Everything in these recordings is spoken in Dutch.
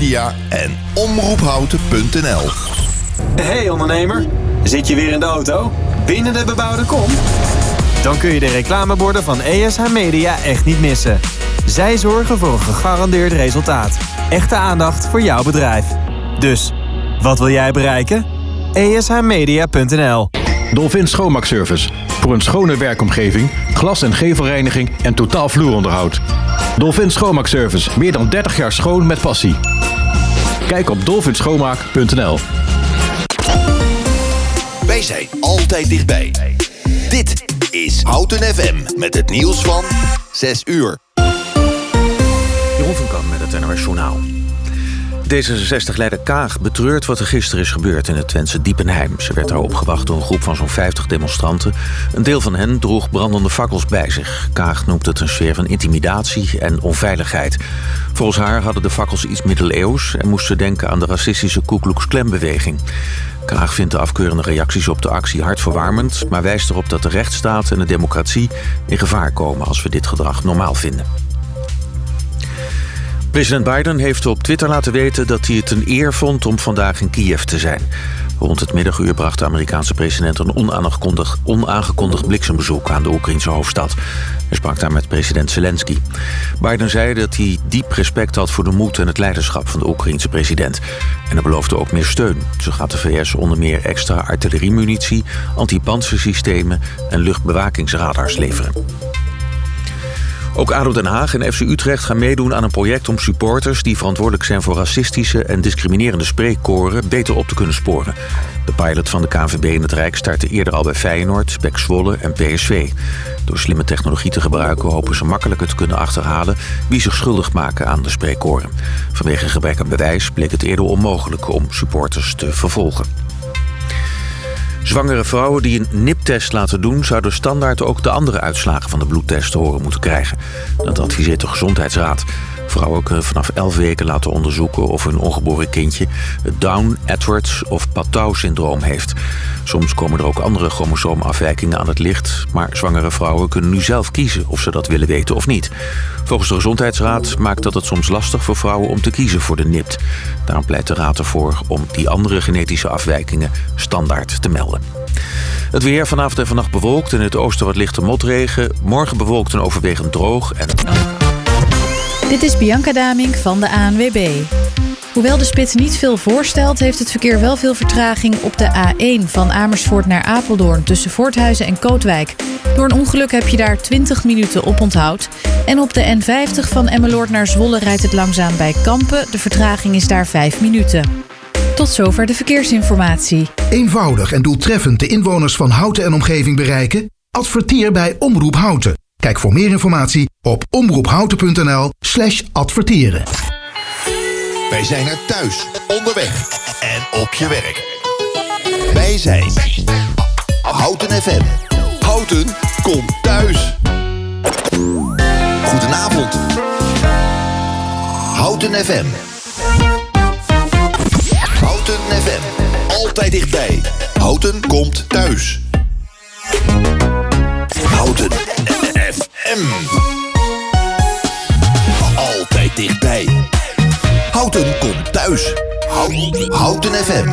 media en omroephouten.nl. Hey ondernemer, zit je weer in de auto? Binnen de bebouwde kom? Dan kun je de reclameborden van ESH Media echt niet missen. Zij zorgen voor een gegarandeerd resultaat. Echte aandacht voor jouw bedrijf. Dus, wat wil jij bereiken? ESHmedia.nl Dolphin Schoonmaakservice. Voor een schone werkomgeving, glas- en gevelreiniging en totaal vloeronderhoud. Dolphin Schoonmaakservice. Meer dan 30 jaar schoon met passie. Kijk op dolphinschoonmaak.nl Wij zijn altijd dichtbij. Dit is Houten FM met het nieuws van 6 uur. Jeroen van Kamp met het NOS Journaal. D66-leider Kaag betreurt wat er gisteren is gebeurd in het Twentse Diepenheim. Ze werd daar opgewacht door een groep van zo'n 50 demonstranten. Een deel van hen droeg brandende fakkels bij zich. Kaag noemt het een sfeer van intimidatie en onveiligheid. Volgens haar hadden de fakkels iets middeleeuws... en moest ze denken aan de racistische Ku Klux Klan-beweging. Kaag vindt de afkeurende reacties op de actie hartverwarmend... maar wijst erop dat de rechtsstaat en de democratie in gevaar komen... als we dit gedrag normaal vinden. President Biden heeft op Twitter laten weten dat hij het een eer vond om vandaag in Kiev te zijn. Rond het middaguur bracht de Amerikaanse president een onaangekondigd, onaangekondigd bliksembezoek aan de Oekraïnse hoofdstad. Hij sprak daar met president Zelensky. Biden zei dat hij diep respect had voor de moed en het leiderschap van de Oekraïense president. En hij beloofde ook meer steun. Zo gaat de VS onder meer extra artilleriemunitie, antipanzersystemen en luchtbewakingsradars leveren. Ook ADO Den Haag en FC Utrecht gaan meedoen aan een project om supporters... die verantwoordelijk zijn voor racistische en discriminerende spreekkoren... beter op te kunnen sporen. De pilot van de KNVB in het Rijk startte eerder al bij Feyenoord, Pek Zwolle en PSV. Door slimme technologie te gebruiken hopen ze makkelijker te kunnen achterhalen... wie zich schuldig maken aan de spreekkoren. Vanwege gebrek aan bewijs bleek het eerder onmogelijk om supporters te vervolgen. Zwangere vrouwen die een niptest laten doen... zouden standaard ook de andere uitslagen van de bloedtest te horen moeten krijgen. Dat adviseert de Gezondheidsraad. Vrouwen kunnen vanaf 11 weken laten onderzoeken of hun ongeboren kindje... het Down, Edwards of Patau-syndroom heeft. Soms komen er ook andere chromosoomafwijkingen aan het licht... maar zwangere vrouwen kunnen nu zelf kiezen of ze dat willen weten of niet. Volgens de Gezondheidsraad maakt dat het soms lastig voor vrouwen om te kiezen voor de NIPT. Daarom pleit de raad ervoor om die andere genetische afwijkingen standaard te melden. Het weer vanavond en vannacht bewolkt. In het oosten wat lichte motregen. Morgen bewolkt en overwegend droog. En... Dit is Bianca Damink van de ANWB. Hoewel de spits niet veel voorstelt, heeft het verkeer wel veel vertraging op de A1 van Amersfoort naar Apeldoorn tussen Voorthuizen en Kootwijk. Door een ongeluk heb je daar 20 minuten op onthoud. En op de N50 van Emmeloord naar Zwolle rijdt het langzaam bij Kampen. De vertraging is daar 5 minuten. Tot zover de verkeersinformatie. Eenvoudig en doeltreffend de inwoners van Houten en omgeving bereiken? Adverteer bij Omroep Houten. Kijk voor meer informatie op omroephouten.nl slash adverteren. Wij zijn er thuis, onderweg en op je werk. Wij zijn Houten FM. Houten komt thuis. Goedenavond. Houten FM. Houten FM. Altijd dichtbij. Houten komt thuis. Houten FM. Altijd dichtbij. Houten komt thuis. Houten FM.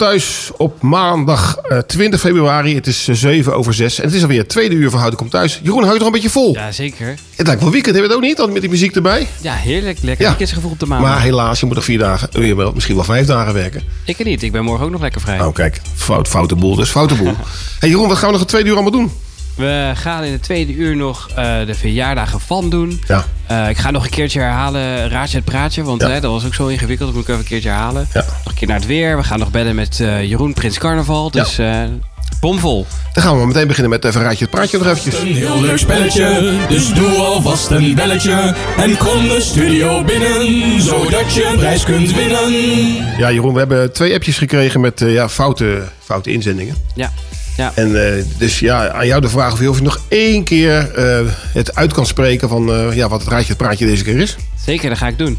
Thuis op maandag eh, 20 februari. Het is eh, 7 over 6. En het is alweer het tweede uur van Houd ik op thuis. Jeroen, houd je er een beetje vol. Ja, zeker. Het lijkt wel weekend, hebben we het ook niet? Met die muziek erbij. Ja, heerlijk. Lekker Ja. weekendsgevoel op de maandag. Maar helaas, je moet nog vier dagen, eh, wel, misschien wel vijf dagen werken. Ik niet. Ik ben morgen ook nog lekker vrij. Oh, kijk, fout, foute boel, dus foute boel. hey Jeroen, wat gaan we nog het tweede uur allemaal doen? We gaan in het tweede uur nog eh, de verjaardagen van doen. Ja. Eh, ik ga nog een keertje herhalen Raadje het Praatje. Want Ja. hè, dat was ook zo ingewikkeld. Dat moet ik even een keertje herhalen. Ja. Nog een keer naar het weer. We gaan nog bellen met eh, Jeroen Prins Carnaval. Dus eh bomvol. Dan gaan we meteen beginnen met even Raadje het Praatje nog eventjes. Een heel leuk spelletje, dus doe alvast een belletje. En kom de studio binnen, zodat je een prijs kunt winnen. Ja, Jeroen, we hebben twee appjes gekregen met eh, ja, foute, foute inzendingen. Ja. Ja. En eh, dus ja, aan jou de vraag of je, of je nog één keer eh, het uit kan spreken van eh, ja, wat het Raadje het Praatje deze keer is. Zeker, dat ga ik doen.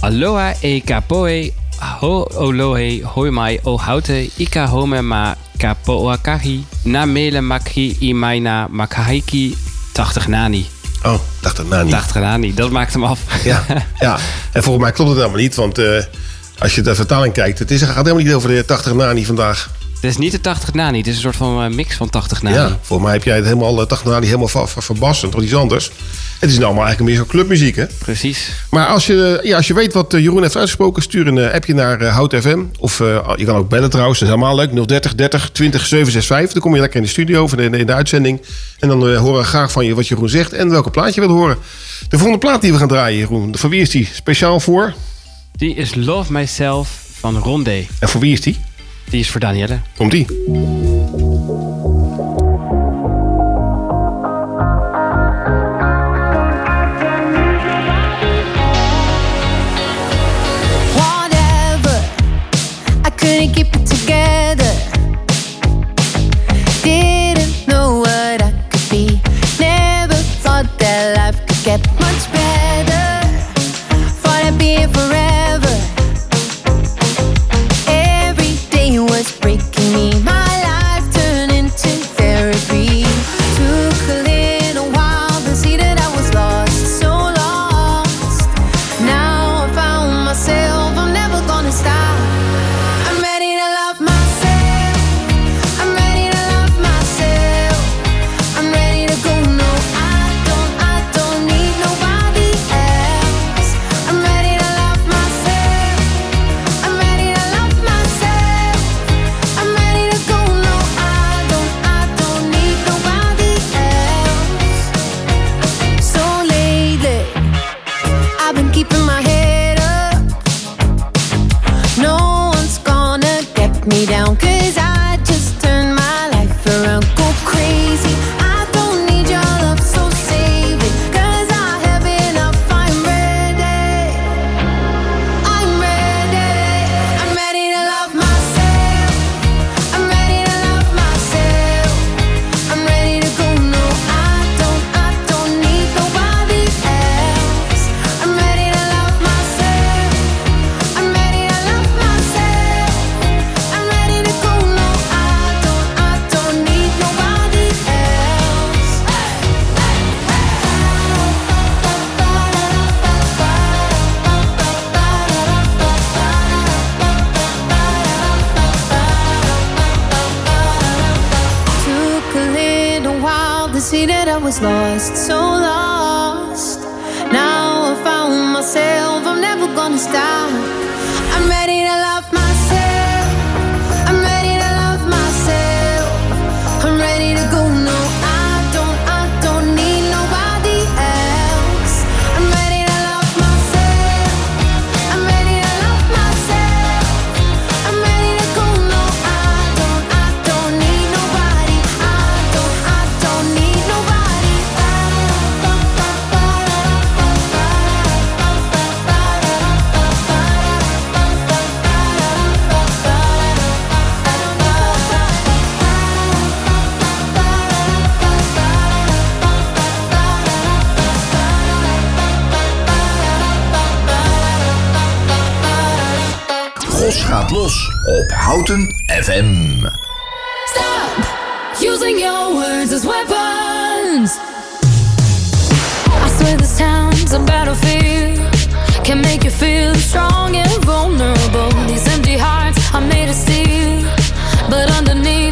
Aloha e kapoe ho olohe hoi mai o haute ika home ma kapoakahi na mele makhi imaina makahiki 80 nani. Oh, dacht dat nou niet. 80 nani, dat maakt hem af. Ja, ja, en volgens mij klopt het helemaal niet, want als je de vertaling kijkt, het is, het gaat helemaal niet over de 80 nani vandaag. Het is niet de 80 nani, het is een soort van eh, mix van 80 nani. Ja, volgens mij heb jij het helemaal, eh, 80 nani helemaal va- va- verbassen, toch iets anders. Het is nou allemaal eigenlijk meer zo'n clubmuziek, hè? Precies. Maar als je, ja, als je weet wat eh, Jeroen heeft uitgesproken, stuur een eh, appje naar eh, Hout FM. Of eh, je kan ook bellen trouwens, dat is helemaal leuk. 030 30 20 765. Dan kom je lekker in de studio of in de, in de uitzending. En dan eh, horen we graag van je wat Jeroen zegt en welke plaat je wilt horen. De volgende plaat die we gaan draaien, Jeroen, voor wie is die? Speciaal voor? Die is Love Myself van Rondé. En voor wie is die? Die is voor Danielle. Komt die? Whatever, I couldn't keep it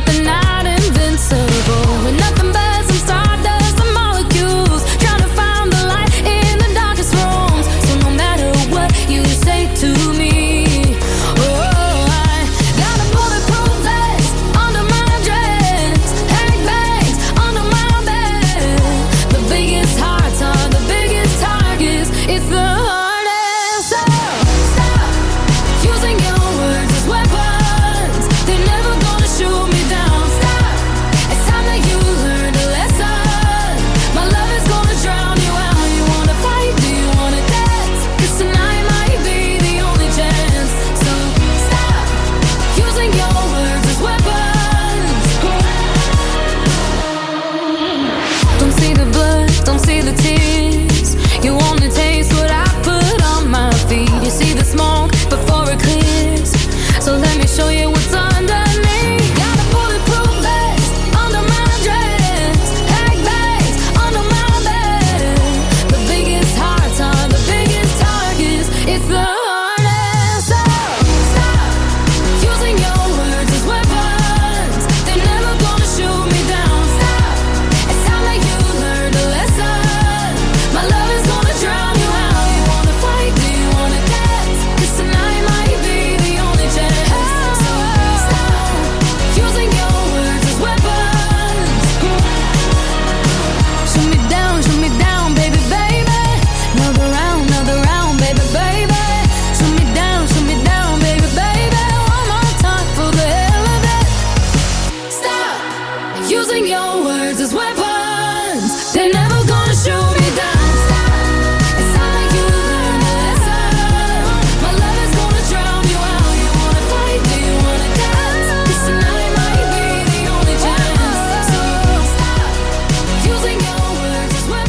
the night.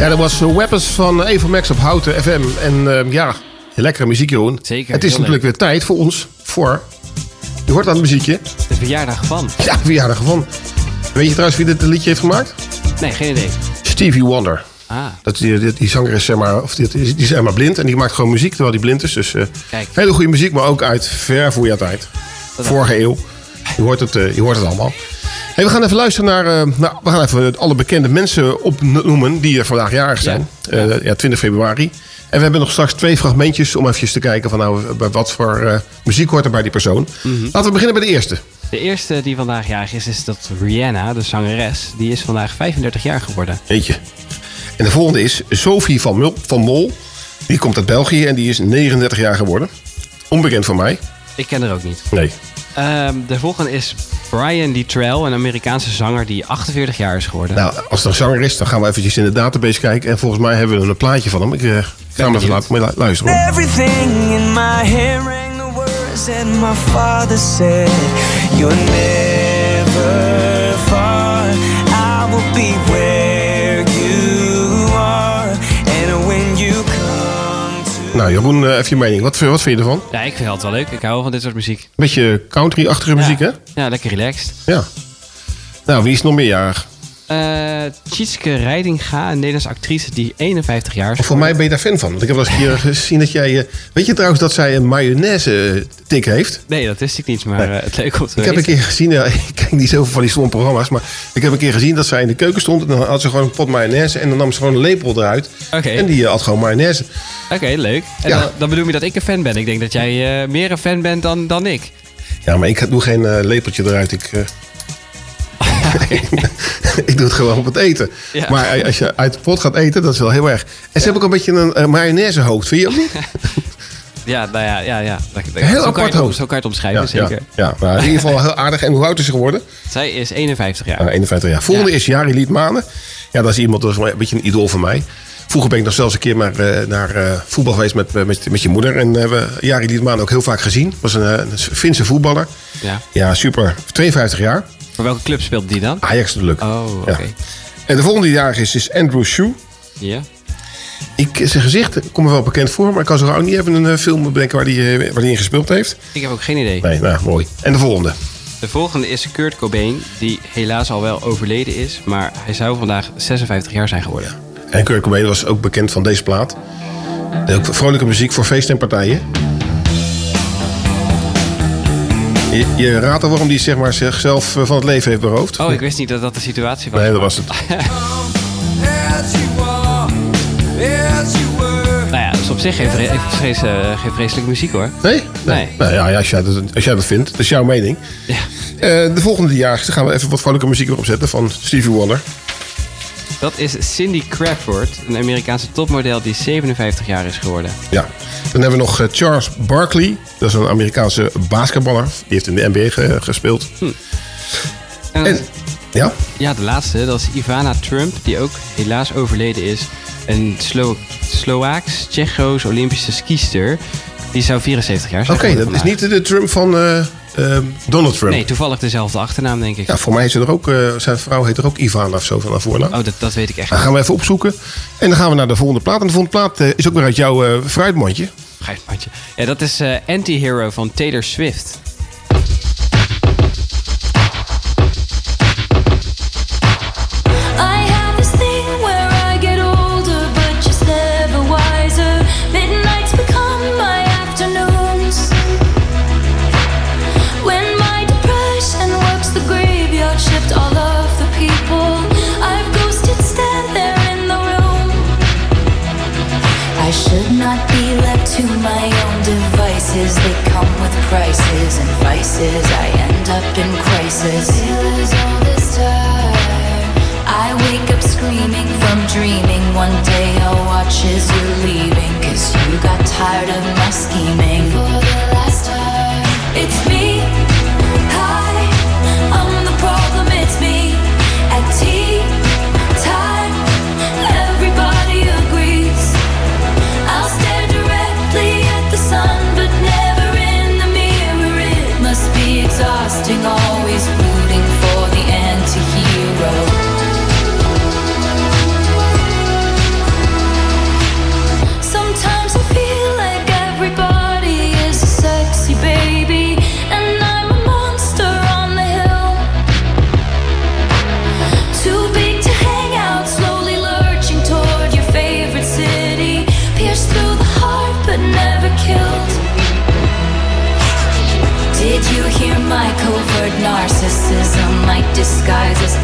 Ja, dat was eh, Weapons van Evo Max op Houten FM. En ehm, ja, lekkere muziek, Jeroen. Zeker. Het is natuurlijk weer tijd voor ons, voor... Je hoort aan het muziekje. de verjaardag van. Ja, verjaardag van. Weet je trouwens wie dit liedje heeft gemaakt? Nee, geen idee. Stevie Wonder. Ah. Dat, die, die, zanger is zeg maar, of die, die is zeg maar blind en die maakt gewoon muziek terwijl hij blind is. Dus uh, hele goede muziek, maar ook uit ver voor je tijd. Vorige eeuw. Je hoort het, eh, je hoort het allemaal. We gaan even luisteren naar, eh, nou, we gaan even alle bekende mensen opnoemen die vandaag jarig zijn. Eh, ja. Ja. 20 februari. En we hebben nog straks twee fragmentjes om even te kijken van nou, eh, wat voor muziek hoort er bij die persoon. Mhm. Laten we beginnen bij de eerste. De eerste die vandaag jarig is, is dat Rihanna, de zangeres. Die is vandaag 35 jaar geworden. Weet je. En de volgende is Sophie van, van Mol. Die komt uit België en die is 39 jaar geworden. Onbekend voor mij. Ik ken haar ook niet. Nee. Ehm, de volgende is Brian Littrell, een Amerikaanse zanger die 48 jaar is geworden. Nou, als het een zanger is, dan gaan we eventjes in de database kijken. En volgens mij hebben we een plaatje van hem. Ik eh, ga hem even laten lu- luisteren. hoor. Everything in my hair rang the words that my father said. You're never far. I will be where Nou, Jeroen, eh, even je mening. Wat, wat vind je ervan? Ja, ik vind het altijd wel leuk. Ik hou van dit soort muziek. Beetje country-achtige muziek, hè? Ja, lekker relaxed. Ja. Nou, wie is nog meerjarig? Eh Tjitske Reidinga, een Nederlandse actrice die 51 jaar is. Voor mij ben je daar fan van. Want ik heb wel eens een keer gezien dat jij... eh, weet je trouwens dat zij een mayonaise-tik heeft? Nee, dat wist ik niet, maar eh, het leuk om te Ik heb een keer gezien, ja, ik kijk niet zoveel van die stomme programma's, maar ik heb een keer gezien dat zij in de keuken stond en dan had ze gewoon een pot mayonaise en dan nam ze gewoon een lepel eruit Oké. en die eh, had gewoon mayonaise. Oké, leuk. En Ja. dan, dan bedoel je dat ik een fan ben. Ik denk dat jij eh, meer een fan bent dan, dan ik. Ja, maar ik doe geen eh, lepeltje eruit. Ik, eh, ik doe het gewoon op het eten. Ja. Maar als je uit de pot gaat eten, dat is wel heel erg. En ze hebben ook een beetje een uh, mayonaise hoofd, vind je ook niet? Ja, nou ja, ja, ja. Heel apart hoofd. Zo kan je het omschrijven, Ja, zeker. Ja, ja, maar in ieder geval heel aardig. En hoe oud is ze geworden? Zij is 51 jaar. Ah, 51 jaar. Volgende is Jari Liedmanen. Ja, dat is iemand, dat is een beetje een idool van mij. Vroeger ben ik nog zelfs een keer maar, eh, naar eh, voetbal geweest met, met, met je moeder. En hebben we Jari Liedmanen ook heel vaak gezien. Was een, eh, een Finse voetballer. Ja. Ja, super. 52 jaar. Voor welke club speelt die dan? Ajax natuurlijk. Oh, oké. Ja. En de volgende jaar is, is Andrew Shue. Ja. Ik, zijn gezicht komt me wel bekend voor, maar ik kan zo ook niet even een eh, film bedenken waar hij waar die in gespeeld heeft. Ik heb ook geen idee. Nee, nou, mooi. En de volgende. De volgende is Kurt Cobain, die helaas al wel overleden is. Maar hij zou vandaag 56 jaar zijn geworden. En Kurt Cobain was ook bekend van deze plaat. En Ook vrolijke muziek voor feesten en partijen. Je, je raadt al waarom hij zeg maar, zichzelf eh, van het leven heeft beroofd? Oh, ik wist niet dat dat de situatie was. Nee, dat was het. Nou ja, dat is op zich geen, vre eh, geen vreselijke muziek hoor. Nee? Nee. Nou ja, ja, als, jij dat, als jij dat vindt, dat is jouw mening. Ja. Eh, de volgende jaar gaan we even wat vrolijke muziek erop zetten van Stevie Wonder. Dat is Cindy Crawford, een Amerikaanse topmodel die 57 jaar is geworden. Ja. Dan hebben we nog eh, Charles Barkley. Dat is een Amerikaanse basketballer. Die heeft in de NBA ge- gespeeld. En, En, ja? Ja, de laatste, dat is Ivana Trump, die ook helaas overleden is. Een Slo Sloaaks, Tsjechoos Olympische skiester. Die zou 74 jaar zijn. Oké, dat is niet de, de Trump van eh, eh, Donald Trump. Nee, toevallig dezelfde achternaam, denk ik. Ja, voor mij is er ook, eh, zijn vrouw heet er ook Ivana of zo van haar voornaam. Oh, dat, dat weet ik echt niet. gaan we even opzoeken. En dan gaan we naar de volgende plaat. En de volgende plaat eh, is ook weer uit jouw eh, fruitmandje. Fruitmandje. Ja, dat is Anti-Hero van Taylor Swift. I wake up screaming from dreaming. One day I'll watch as you're leaving. Cause you got tired of my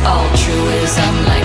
altruism,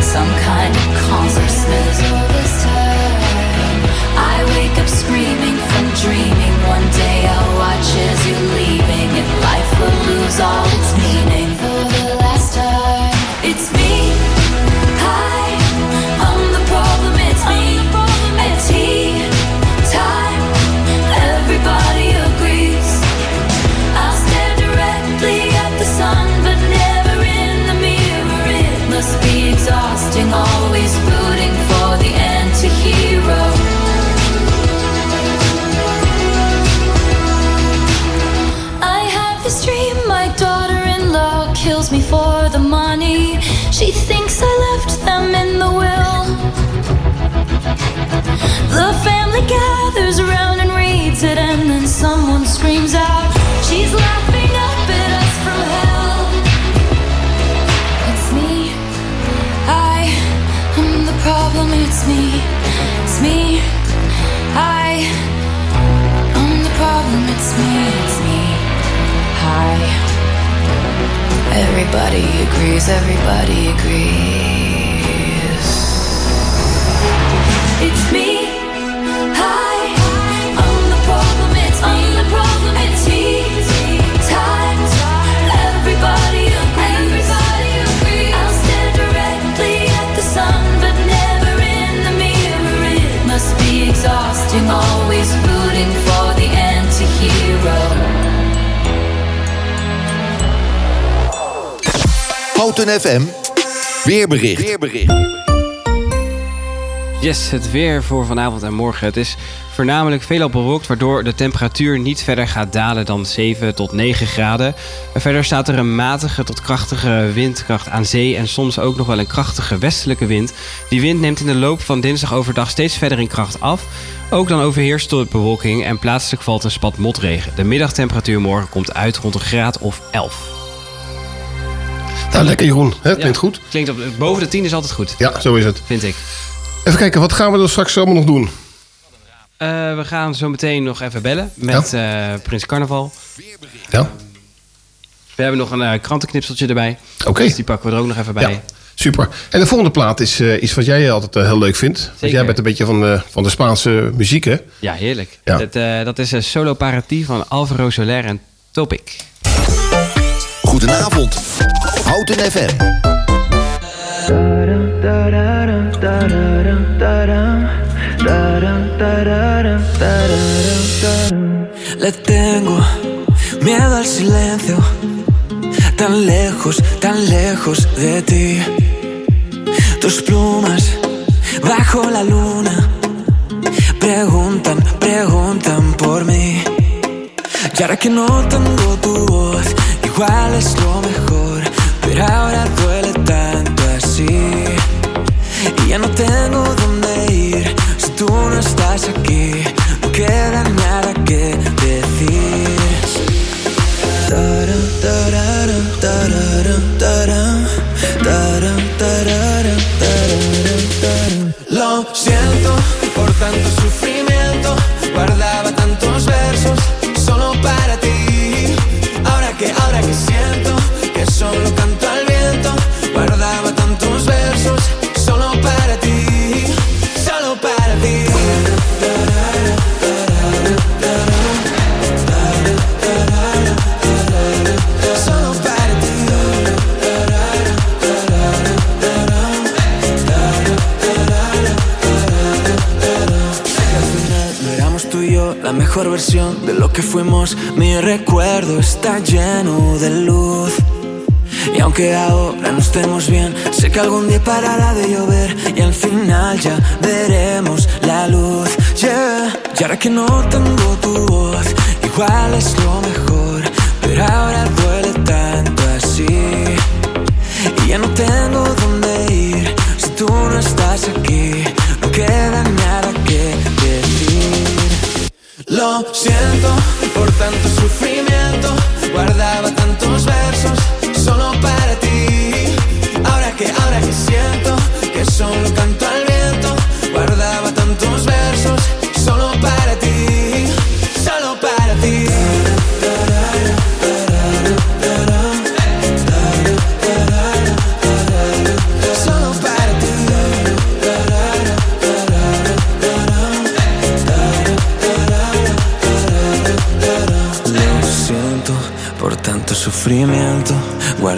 Weerbericht. Weerbericht. Yes, het weer voor vanavond en morgen. Het is voornamelijk veelal bewolkt, waardoor de temperatuur niet verder gaat dalen dan 7 tot 9 graden. En verder staat er een matige tot krachtige windkracht aan zee en soms ook nog wel een krachtige westelijke wind. Die wind neemt in de loop van dinsdag overdag steeds verder in kracht af. Ook dan overheerst de bewolking en plaatselijk valt een spat motregen. De middagtemperatuur morgen komt uit rond een graad of 11. Nou, lekker Jeroen. Hè? Klinkt goed. Klinkt op, boven de 10 is altijd goed. Ja, zo is het. Vind ik. Even kijken, wat gaan we er straks allemaal nog doen? Eh, we gaan zo meteen nog even bellen met eh, Prins Carnaval. Ja. We hebben nog een eh, krantenknipseltje erbij. Oké. Dus die pakken we er ook nog even bij. Ja, super. En de volgende plaat is uh, iets wat jij altijd uh, heel leuk vindt. Want jij bent een beetje van de, van de Spaanse muziek, hè? Ja, heerlijk. Ja. Dat, uh, dat is een solo van Alvaro Soler en Topic. Goedenavond. Houten FM. Le tengo miedo al silencio, tan lejos, tan lejos de ti. Tus plumas bajo la luna preguntan, preguntan por mí. Y ahora que no tengo tu voz, igual es lo mejor, pero ahora duele tanto así. Y ya no tengo dónde ir si tú no estás aquí. No queda nada que decir. Lo siento por tanto sufrimiento. Éramos tú y yo la mejor versión de lo que fuimos. Mi recuerdo está lleno de luz. Y aunque ahora no estemos bien, sé que algún día parará de llover y al final ya veremos la luz. Yeah. Y ahora que no tengo tu voz, igual es lo mejor, pero ahora duele tanto así. Y ya no tengo dónde ir si tú no estás aquí. No queda nada. Lo siento por tanto sufrimiento. Guardaba tantos versos solo para ti. Ahora que, ahora que siento que solo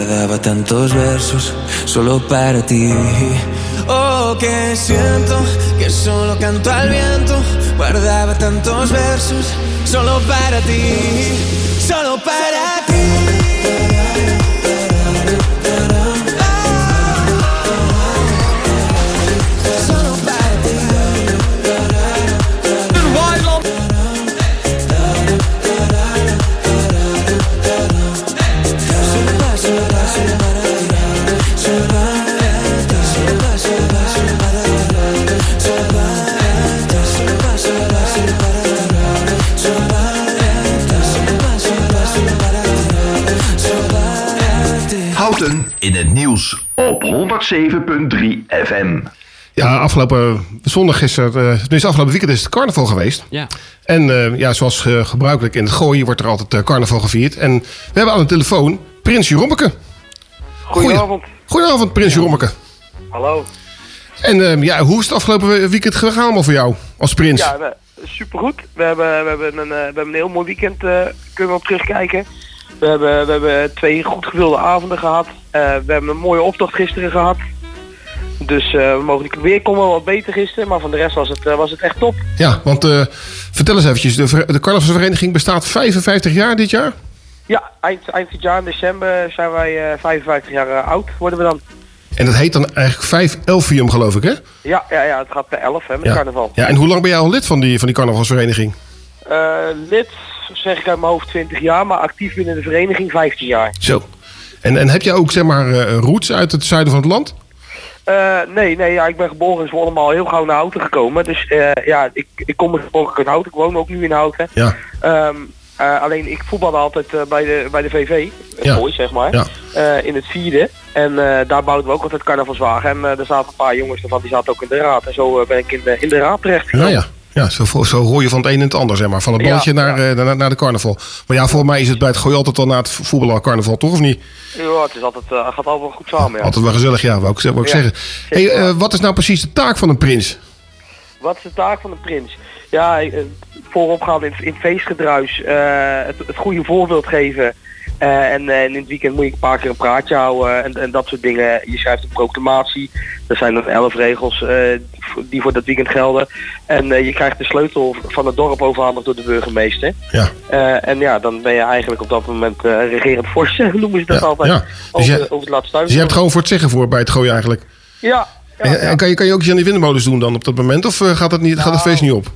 Guardaba tantos versos solo para ti. Oh, que siento que solo canto al viento. Guardaba tantos versos solo para ti. 107.3 FM. Ja, afgelopen zondag is er, eh, tenminste afgelopen weekend is het carnaval geweest. Ja. En eh, ja, zoals gebruikelijk in het gooien wordt er altijd eh, carnaval gevierd. En we hebben aan de telefoon Prins Jerommeke. Goedenavond. Goedenavond, Prins Jerommeke. Hallo. En eh, ja, hoe is het afgelopen weekend gegaan allemaal voor jou als prins? Ja, supergoed. We hebben, we, hebben een, eh, we hebben een heel mooi weekend, eh, kunnen we op terugkijken. We hebben, we hebben twee goed gewilde avonden gehad. Eh, we hebben een mooie optocht gisteren gehad. Dus eh, we mogen die weer komen wat beter gisteren, maar van de rest was het, eh, was het echt top. Ja, want vertel eens eventjes, de, de carnavalsvereniging bestaat 55 jaar dit jaar? Ja, eind, eind dit jaar in december zijn wij eh, 55 jaar oud, worden we dan. En dat heet dan eigenlijk 5 Elfium geloof ik hè? Ja, ja, ja het gaat per 11 hè, met Ja. carnaval. Ja, en hoe lang ben jij al lid van die, van die carnavalsvereniging? Lid, zeg ik uit mijn hoofd 20 jaar, maar actief binnen de vereniging 15 jaar. Zo. En, en heb jij ook zeg maar eh, roots uit het zuiden van het land? Eh, nee, nee, ja, ik ben geboren in Zwolle, maar al heel gauw naar Houten gekomen. Dus eh, ja, ik, ik kom oorspronkelijk uit Houten. Ik woon ook nu in Houten. Ja. Ehm, eh, alleen ik voetbalde altijd bij, de, bij de VV, Ja. boys zeg maar, Ja. in het vierde. En daar bouwden we ook altijd carnavalswagen. En er zaten een paar jongens ervan, die zaten ook in de raad. En zo ben ik in de, in de raad terecht Nou ja. Ja, zo, zo hoor je van het een en het ander, zeg maar. Van het Ja, balletje naar, eh, naar, naar de carnaval. Maar ja, volgens mij is het bij het gooien altijd al na het voetballen al carnaval, toch? Of niet? Ja, het is altijd, eh, gaat altijd wel goed samen. Ja. Altijd wel gezellig, ja, wou ik, wou ik zeggen. Hey, eh, wat is nou precies de taak van een prins? Wat is de taak van de prins? Ja, eh, vooropgaan in, in feestgedruis, het, het goede voorbeeld geven. Eh, en, eh, en in het weekend moet je een paar keer een praatje houden en, en dat soort dingen. Je schrijft een proclamatie. Er zijn dan elf regels eh, die voor dat weekend gelden. En eh, je krijgt de sleutel van het dorp overhandigd door de burgemeester. Ja. Eh, en ja, dan ben je eigenlijk op dat moment eh, regerend vorst, noemen ze dat altijd. ja. Dus Over, de- over het laatste. Dus je hebt gewoon voor het zeggen voor bij het gooien eigenlijk. Ja, en, en kan, je, kan je ook iets aan die windmolens doen dan op dat moment? Of eh, gaat, dat niet, gaat het Nou, feest niet op?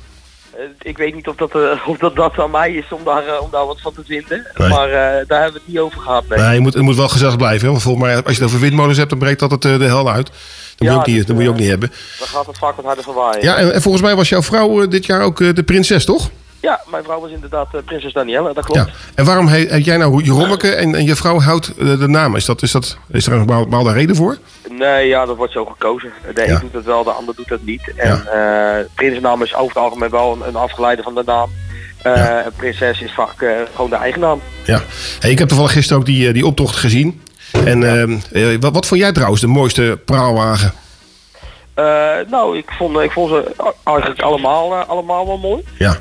Eh, ik weet niet of dat, eh, of dat, dat aan mij is om daar, eh, om daar wat van te vinden. Nee. Maar daar hebben we het niet over gehad. Nee. Nee, je moet, het moet wel gezellig blijven. hè, Want volgens mij, als je het over windmolens hebt, dan breekt dat het de hel uit. Dat moet, Ja, je ook niet, dus, dat moet je ook niet hebben. Dan gaat het vaak wat harder van waaien. Ja, en, en volgens mij was jouw vrouw dit jaar ook de prinses, toch? Ja, mijn vrouw was inderdaad eh, prinses Danielle, dat klopt. Ja. En waarom heet, jij nou Jerommeke en, en je vrouw houdt eh, de naam? Is, dat, is, dat, is er een bepaalde reden voor? Nee, ja, dat wordt zo gekozen. De Ja. een doet het wel, de ander doet het niet. En eh prinsnaam is over het algemeen wel een, een afgeleide van de naam. Eh, Een prinses is vaak eh, gewoon de eigen naam. Ja. Hey, ik heb toevallig gisteren ook die, eh, die optocht gezien. En ehm, eh, wat, wat vond jij trouwens de mooiste praalwagen? Eh, nou, ik vond, ik vond ze eigenlijk allemaal, eh, allemaal wel mooi. Ja. Eh,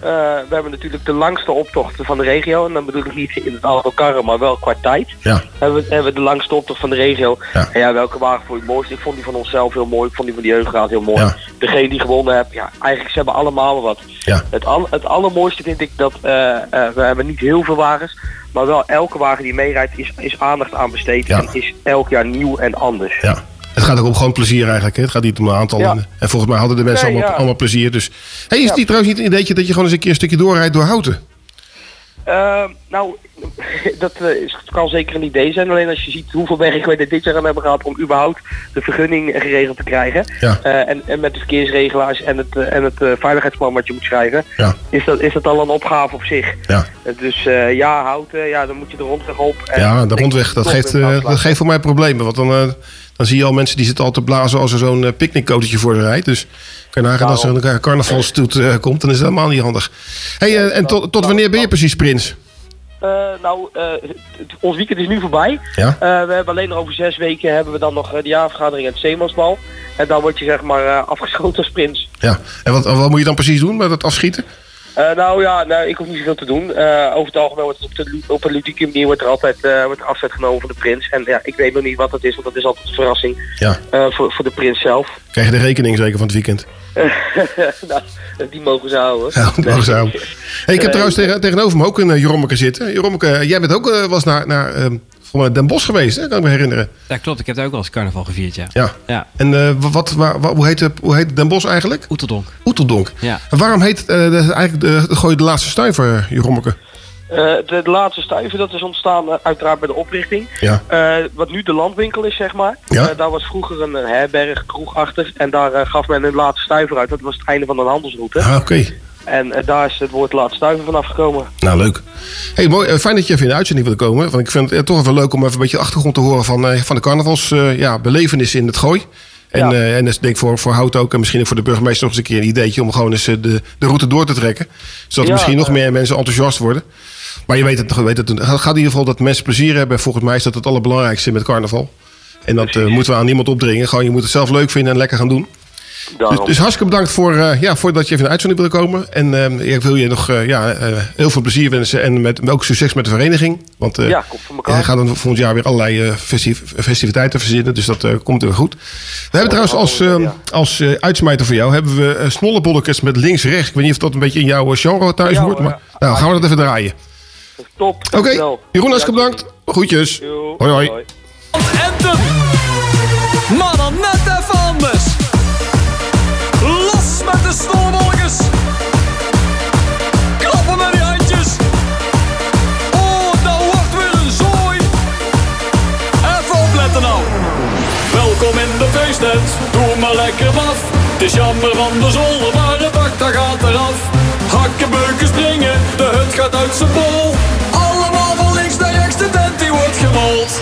we hebben natuurlijk de langste optocht van de regio. En dan bedoel ik niet in het aantal karren, maar wel qua tijd. Ja. Hebben we, hebben we de langste optocht van de regio. Ja. En ja, welke wagen vond je het mooist? Ik vond die van onszelf heel mooi. Ik vond die van de jeugdraad heel mooi. Ja. Degene die gewonnen heeft, ja, eigenlijk ze hebben allemaal wat. Ja. Het, al, het allermooiste vind ik dat we hebben niet heel veel wagens. Maar wel elke wagen die meerijdt is, is aandacht aan besteed. Ja. En is elk jaar nieuw en anders. Ja. Het gaat ook om gewoon plezier eigenlijk. Hè? Het gaat niet om een aantal. Ja. En, en volgens mij hadden de mensen Nee, allemaal, ja. allemaal plezier. Dus. Hey, is het niet trouwens niet een ideetje dat je gewoon eens een keer een stukje doorrijdt door Houten? Eh, nou, dat eh, kan zeker een idee zijn. Alleen als je ziet hoeveel werk wij dit jaar aan hebben gehad om überhaupt de vergunning geregeld te krijgen. Ja. Eh, en, en met de verkeersregelaars en het, eh, en het veiligheidsplan wat je moet schrijven. Ja. Is, dat, is dat al een opgave op zich. Ja. Dus ja, houten, ja, dan moet je de rondweg op. En Ja, de rondweg, dat geeft, dat geeft voor mij problemen. Want dan, dan zie je al mensen die zitten al te blazen als er zo'n picknickcotertje voor ze rijdt. Dus kan je nagaan als er een carnavalstoet eh, komt, dan is het helemaal niet handig. Hey, eh, en tot, tot wanneer ben je precies prins? Nou, ons weekend is nu voorbij. Ja. We hebben alleen nog over zes weken hebben we dan nog de jaarvergadering en het Zeemansbal. En dan word je zeg maar afgeschoten als prins. Ja. En wat, wat moet je dan precies doen met het afschieten? Eh, nou ja, nou, ik hoef niet zoveel te doen. Eh, over het algemeen wordt het op, de, op een ludieke manier wordt er altijd eh, wordt afzet genomen van de prins. En ja, ik weet nog niet wat dat is, want dat is altijd een verrassing Ja. voor, voor de prins zelf. Krijg je de rekening zeker van het weekend? nou, die mogen ze houden. Ja, mag zo. Hey, ik heb trouwens tegen, tegenover me ook een Jerommeke zitten. Jerommeke, jij bent ook was naar, naar van Den Bosch geweest, hè? kan ik me herinneren. Ja, klopt. Ik heb daar ook wel eens carnaval gevierd, ja. Ja. ja. En uh, wat, waar, waar, hoe, heet, de, hoe heet Den Bosch eigenlijk? Oeteldonk. Oeteldonk. Ja. En waarom heet uh, de, eigenlijk de, de, gooi je de laatste stuiver, Jerommeke? Uh, de, de, laatste stuiver dat is ontstaan uh, uiteraard bij de oprichting. Ja. Uh, wat nu de landwinkel is, zeg maar. Ja. daar was vroeger een herberg, kroeg achter. En daar gaf men een laatste stuiver uit. Dat was het einde van een handelsroute. Ah, oké. Okay. En eh, daar is het woord laat stuiven vanaf gekomen. Nou, leuk. Hey, mooi. eh, Fijn dat je even in de uitzending wilde komen. Want ik vind het eh, toch even leuk om even een beetje de achtergrond te horen van, van de carnavals eh, ja, belevenis in het gooi. En, Ja. en dat is denk ik voor, voor Hout ook en misschien ook voor de burgemeester nog eens een keer een ideetje om gewoon eens de, de route door te trekken. Zodat Ja, misschien nog meer mensen enthousiast worden. Maar je weet het, weet het, het gaat in ieder geval dat mensen plezier hebben. Volgens mij is dat het allerbelangrijkste met carnaval. En dat moeten we aan niemand opdringen. Gewoon, je moet het zelf leuk vinden en lekker gaan doen. Dus, dus hartstikke bedankt voor, eh, ja, voor dat je even in de uitzending wilde komen. En eh, ik wil je nog eh, ja, eh, heel veel plezier wensen. En met, ook succes met de vereniging. Want eh Ja, komt voor elkaar. je gaat dan volgend jaar weer allerlei festiv- festiviteiten verzinnen. Dus dat eh, komt weer goed. We hebben trouwens als, eh, als eh, uitsmijter voor jou... hebben we uh, snollebolletjes met links-rechts. Ik weet niet of dat een beetje in jouw genre thuis hoort. hoor, Maar nou, gaan we dat even draaien. Top, Oké. Jeroen, hartstikke bedankt. Groetjes. Jo, Hoi, hoi. hoi. Is jammer van de zolder, dak dat gaat eraf. Hakken, beuken, springen. De hut gaat uit zijn bol. Allemaal van links naar rechts, de tent die wordt gerold.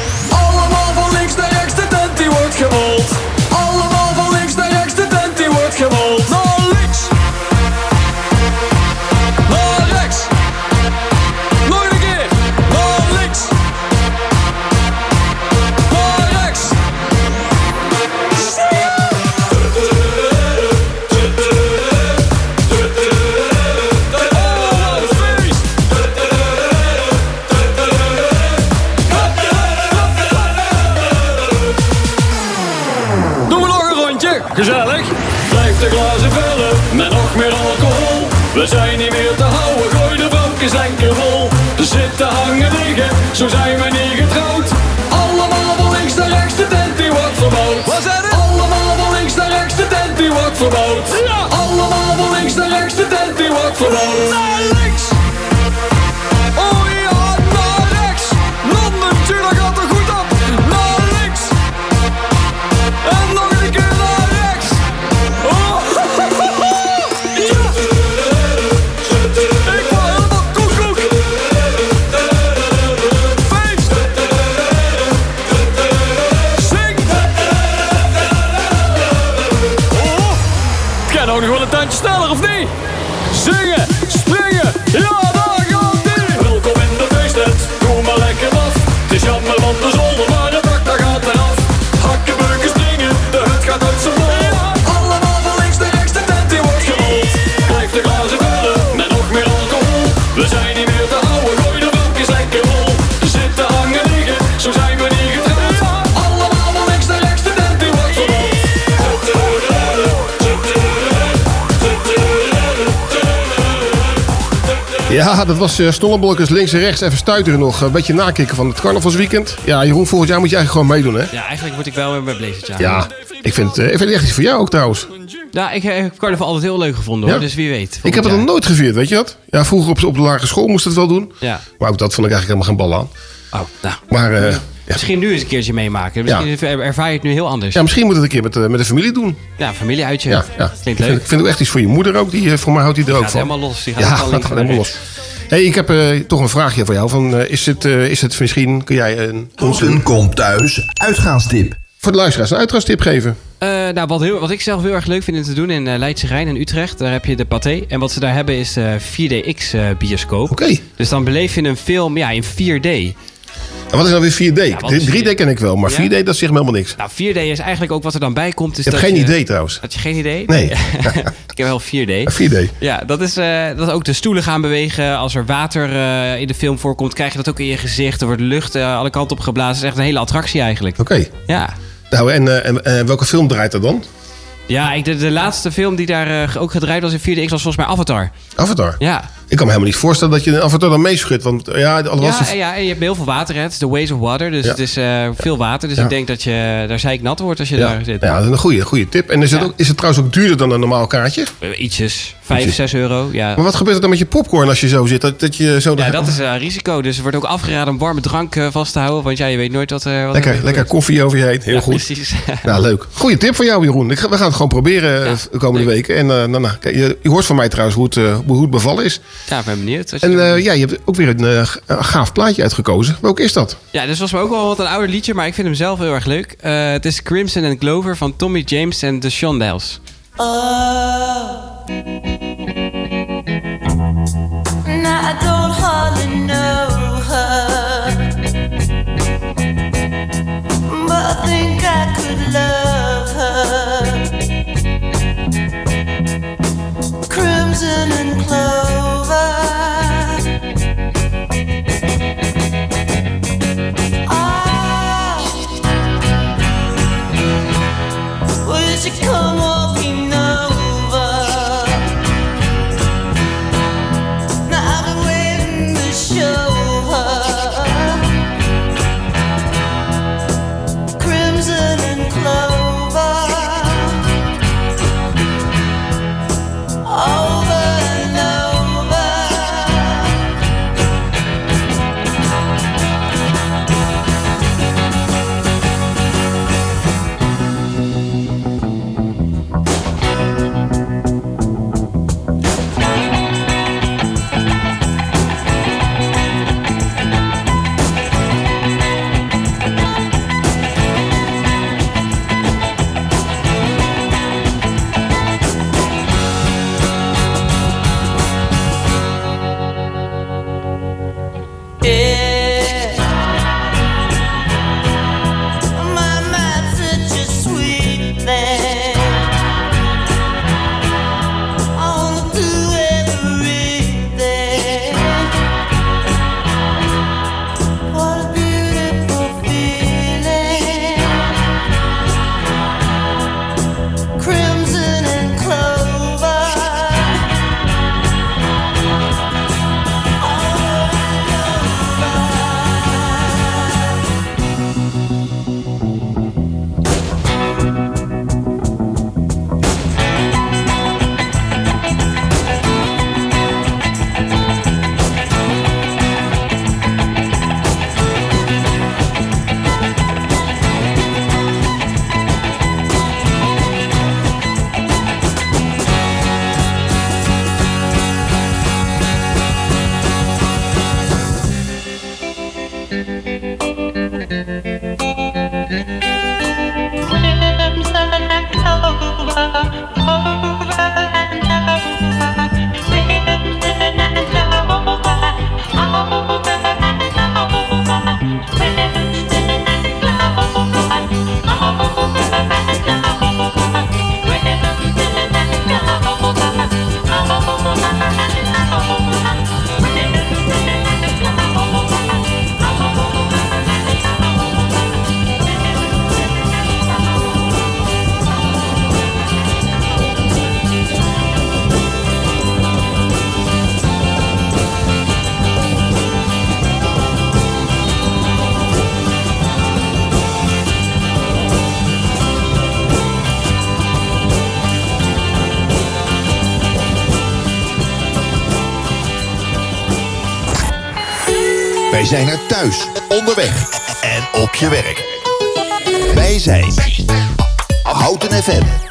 Ja, dat was uh, links en rechts. Even stuiteren nog. Een beetje nakikken van het carnavalsweekend. Ja, Jeroen, volgend jaar moet je eigenlijk gewoon meedoen, hè? Ja, eigenlijk moet ik wel weer mijn blazertje. Ja, ik vind, het, eh, ik vind het echt iets voor jou ook trouwens. Ja, ik heb carnaval altijd heel leuk gevonden hoor, Ja? dus wie weet. Ik heb het nog nooit gevierd, weet je dat? Ja, vroeger op, op de lagere school moest het wel doen. Ja. Maar ook dat vond ik eigenlijk helemaal geen bal aan. Oh, nou. Maar eh, ja. Misschien nu eens een keertje meemaken. Misschien ervaar je het nu heel anders. ja, misschien moet het een keer met, eh, met de familie doen. Ja, familieuitje. Ja, ja. Klinkt Ik leuk. vind, ik vind ook echt iets voor je moeder ook. Die, eh, voor mij houdt hij er ook gaat van. helemaal los. Die gaat ja, gaat helemaal los. Hey, ik heb eh, toch een vraagje voor jou. Van, eh, is, het, eh, is het misschien, kun jij een... Houten komt thuis. Uitgaanstip. Voor de luisteraars een uitgaanstip geven. Eh, nou, wat, heel, wat ik zelf heel erg leuk vind om te doen in Leidse Rijn en Utrecht, daar heb je de Pathé. En wat ze daar hebben is uh, 4DX uh, bioscoop. Oké. Dus dan beleef je een film ja, in 4D. En wat is dan weer 4D? Ja, wat is 3D ken ik wel, maar Ja? 4D dat zegt me helemaal niks. Nou, 4D is eigenlijk ook wat er dan bij komt. Is Ik heb dat geen je, idee trouwens. Had je geen idee? Nee. ik heb wel 4D. 4D. Ja, dat is uh, dat ook de stoelen gaan bewegen. Als er water uh, in de film voorkomt, krijg je dat ook in je gezicht. Er wordt lucht uh, alle kanten op geblazen. Het is echt een hele attractie eigenlijk. Oké. Okay. Ja. Nou, en, en welke film draait er dan? Ja, ik, de, de laatste film die daar ook gedraaid was in 4DX was volgens mij Avatar. Avatar? Ja. Ik kan me helemaal niet voorstellen dat je af en toe dan meeschudt. Want ja, was Ja, het... en ja, en je hebt heel veel water. hè. Het is de ways of water. Dus Ja. het is eh, veel water. Dus Ja. ik denk dat je daar zeik nat wordt als je Ja, daar zit. ja, dat is een goede, goede tip. En is het, ook, is het trouwens ook duurder dan een normaal kaartje? Eh, Ietsjes. 5, Ietsjes. 6 euro. Ja. Maar wat gebeurt er dan met je popcorn als je zo zit? Dat, dat je zo Ja, dat is een risico. Dus er wordt ook afgeraden om warme drank eh, vast te houden. Want ja, je weet nooit wat, er wat lekker, er lekker koffie over je heen. Heel Ja, goed. precies. Nou, leuk. Goeie tip van jou, Jeroen. Ik we gaan het gewoon proberen eh, de komende weken. En eh, nou, nou, je, je hoort van mij trouwens hoe het, eh, hoe het bevallen is. Ja, ik ben benieuwd. je En eh, ja, je hebt ook weer een eh, gaaf plaatje uitgekozen. Welk is dat? Ja, dus was me ook wel wat een ouder liedje, maar ik vind hem zelf heel erg leuk. Eh, het is Crimson and Clover van Tommy James en The Shondells. Now Wij zijn er thuis, onderweg en op je werk. Wij zijn Houten FM.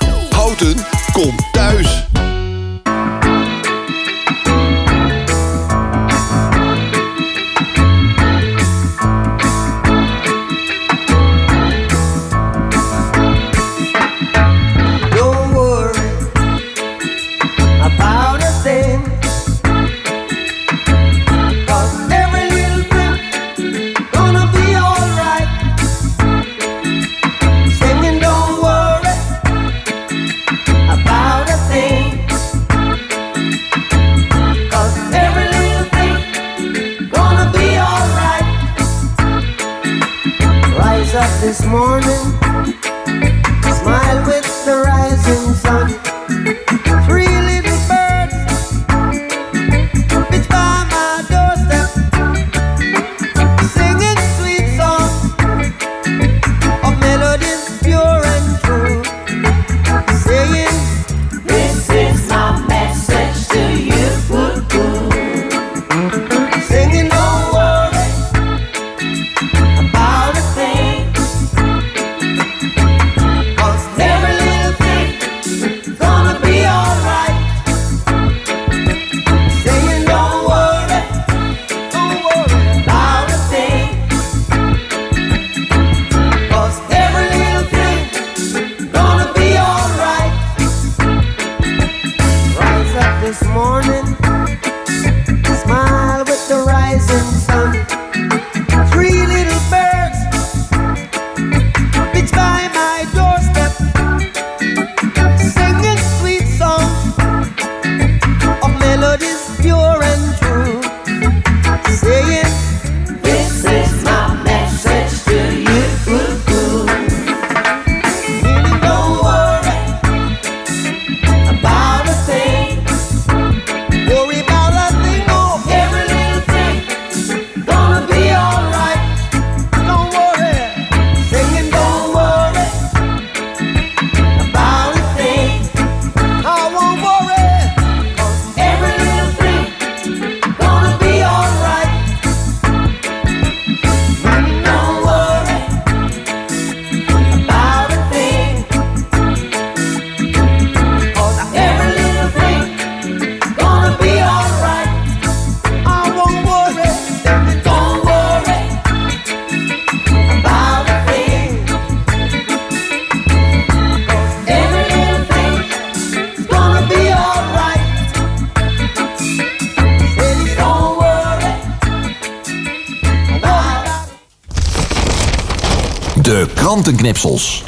Krantenknipsels.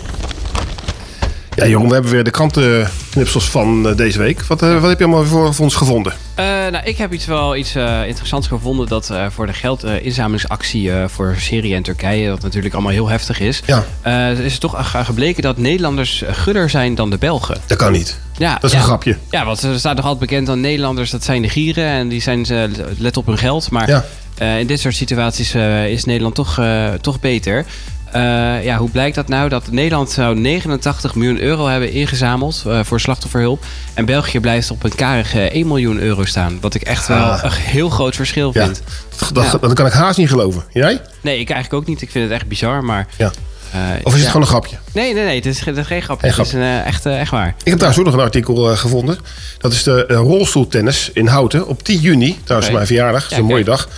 Ja, Jeroen, we hebben weer de krantenknipsels van eh, deze week. Wat, eh, wat heb je allemaal voor, voor ons gevonden? Eh, nou, ik heb iets wel iets interessants gevonden. Dat voor de geldinzamelingsactie voor Syrië en Turkije, wat natuurlijk allemaal heel heftig is, Ja. is het toch ge- gebleken dat Nederlanders gudder zijn dan de Belgen. Dat kan niet. Ja, Dat is ja. een grapje. Ja, want er staat nog altijd bekend aan Nederlanders, dat zijn de gieren en die zijn ze let op hun geld. Maar Ja. in dit soort situaties is Nederland toch, toch beter. Eh, ja, hoe blijkt dat nou? Dat Nederland zou 89 miljoen euro hebben ingezameld eh, voor slachtofferhulp. En België blijft op een karige 1 miljoen euro staan. Wat ik echt wel Ah. een heel groot verschil Ja. vind. Dat, dat, Ja. dat kan ik haast niet geloven. Jij? Nee, ik eigenlijk ook niet. Ik vind het echt bizar, maar... Ja. Eh, Of is het gewoon een grapje? Nee, nee, nee. Het is, het is geen grapje. Geen Het is een, eh, echt, eh, echt waar. Ik heb trouwens ook nog een artikel gevonden. Dat is de rolstoeltennis in Houten op 10 juni. Trouwens, Oké. mijn verjaardag. Dat is een mooie dag.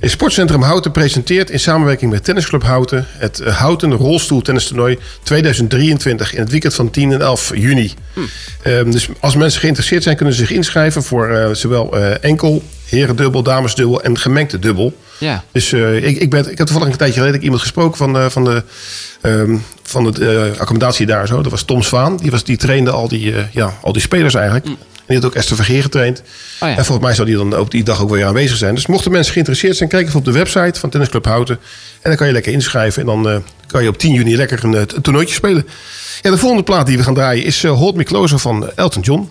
In Sportcentrum Houten presenteert in samenwerking met Tennisclub Houten... het Houten rolstoeltennistoernooi 2023 in het weekend van 10 en 11 juni. Hm. Ehm, dus als mensen geïnteresseerd zijn, kunnen ze zich inschrijven... voor eh, zowel eh, enkel, herendubbel, damesdubbel en gemengde dubbel. Ja. Dus eh, ik, ik, ben, ik heb toevallig een tijdje geleden iemand gesproken van, eh, van de, ehm, van de eh, accommodatie daar zo. Dat was Tom Zwaan. Die, was, die trainde al die, ja, al die spelers eigenlijk. En die had ook Esther Vergeer getraind. Oh ja. En volgens mij zou die dan op die dag ook weer aanwezig zijn. Dus mochten mensen geïnteresseerd zijn, kijk even op de website van Tennisclub Houten. En dan kan je lekker inschrijven. En dan kan je op 10 juni lekker een, een toernooitje spelen. Ja, de volgende plaat die we gaan draaien is Hold Me Closer van Elton John.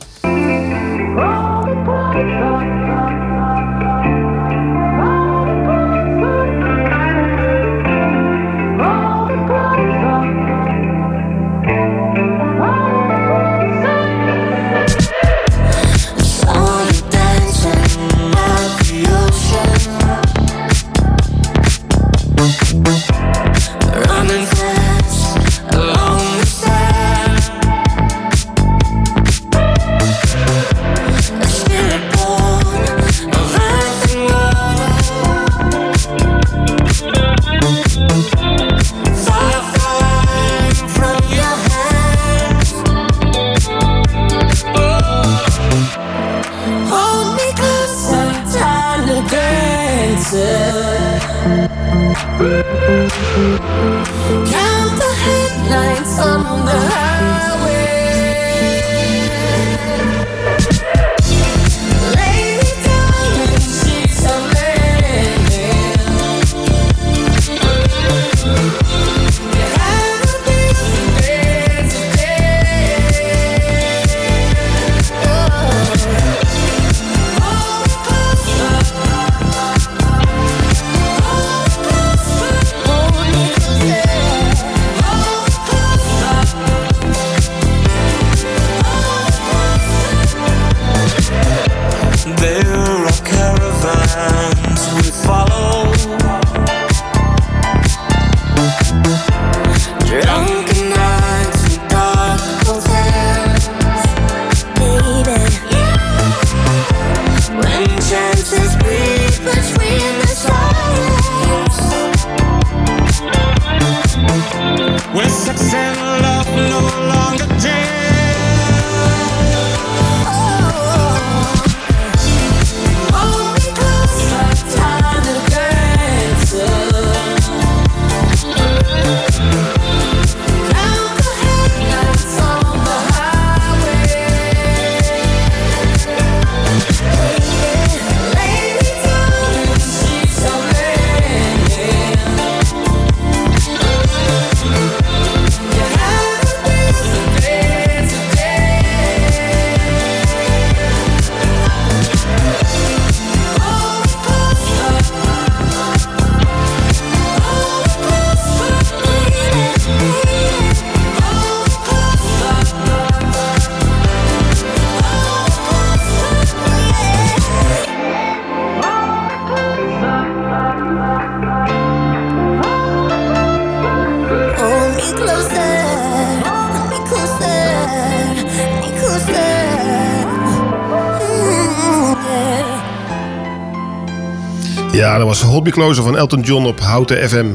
Was Closer van Elton John op Houten FM.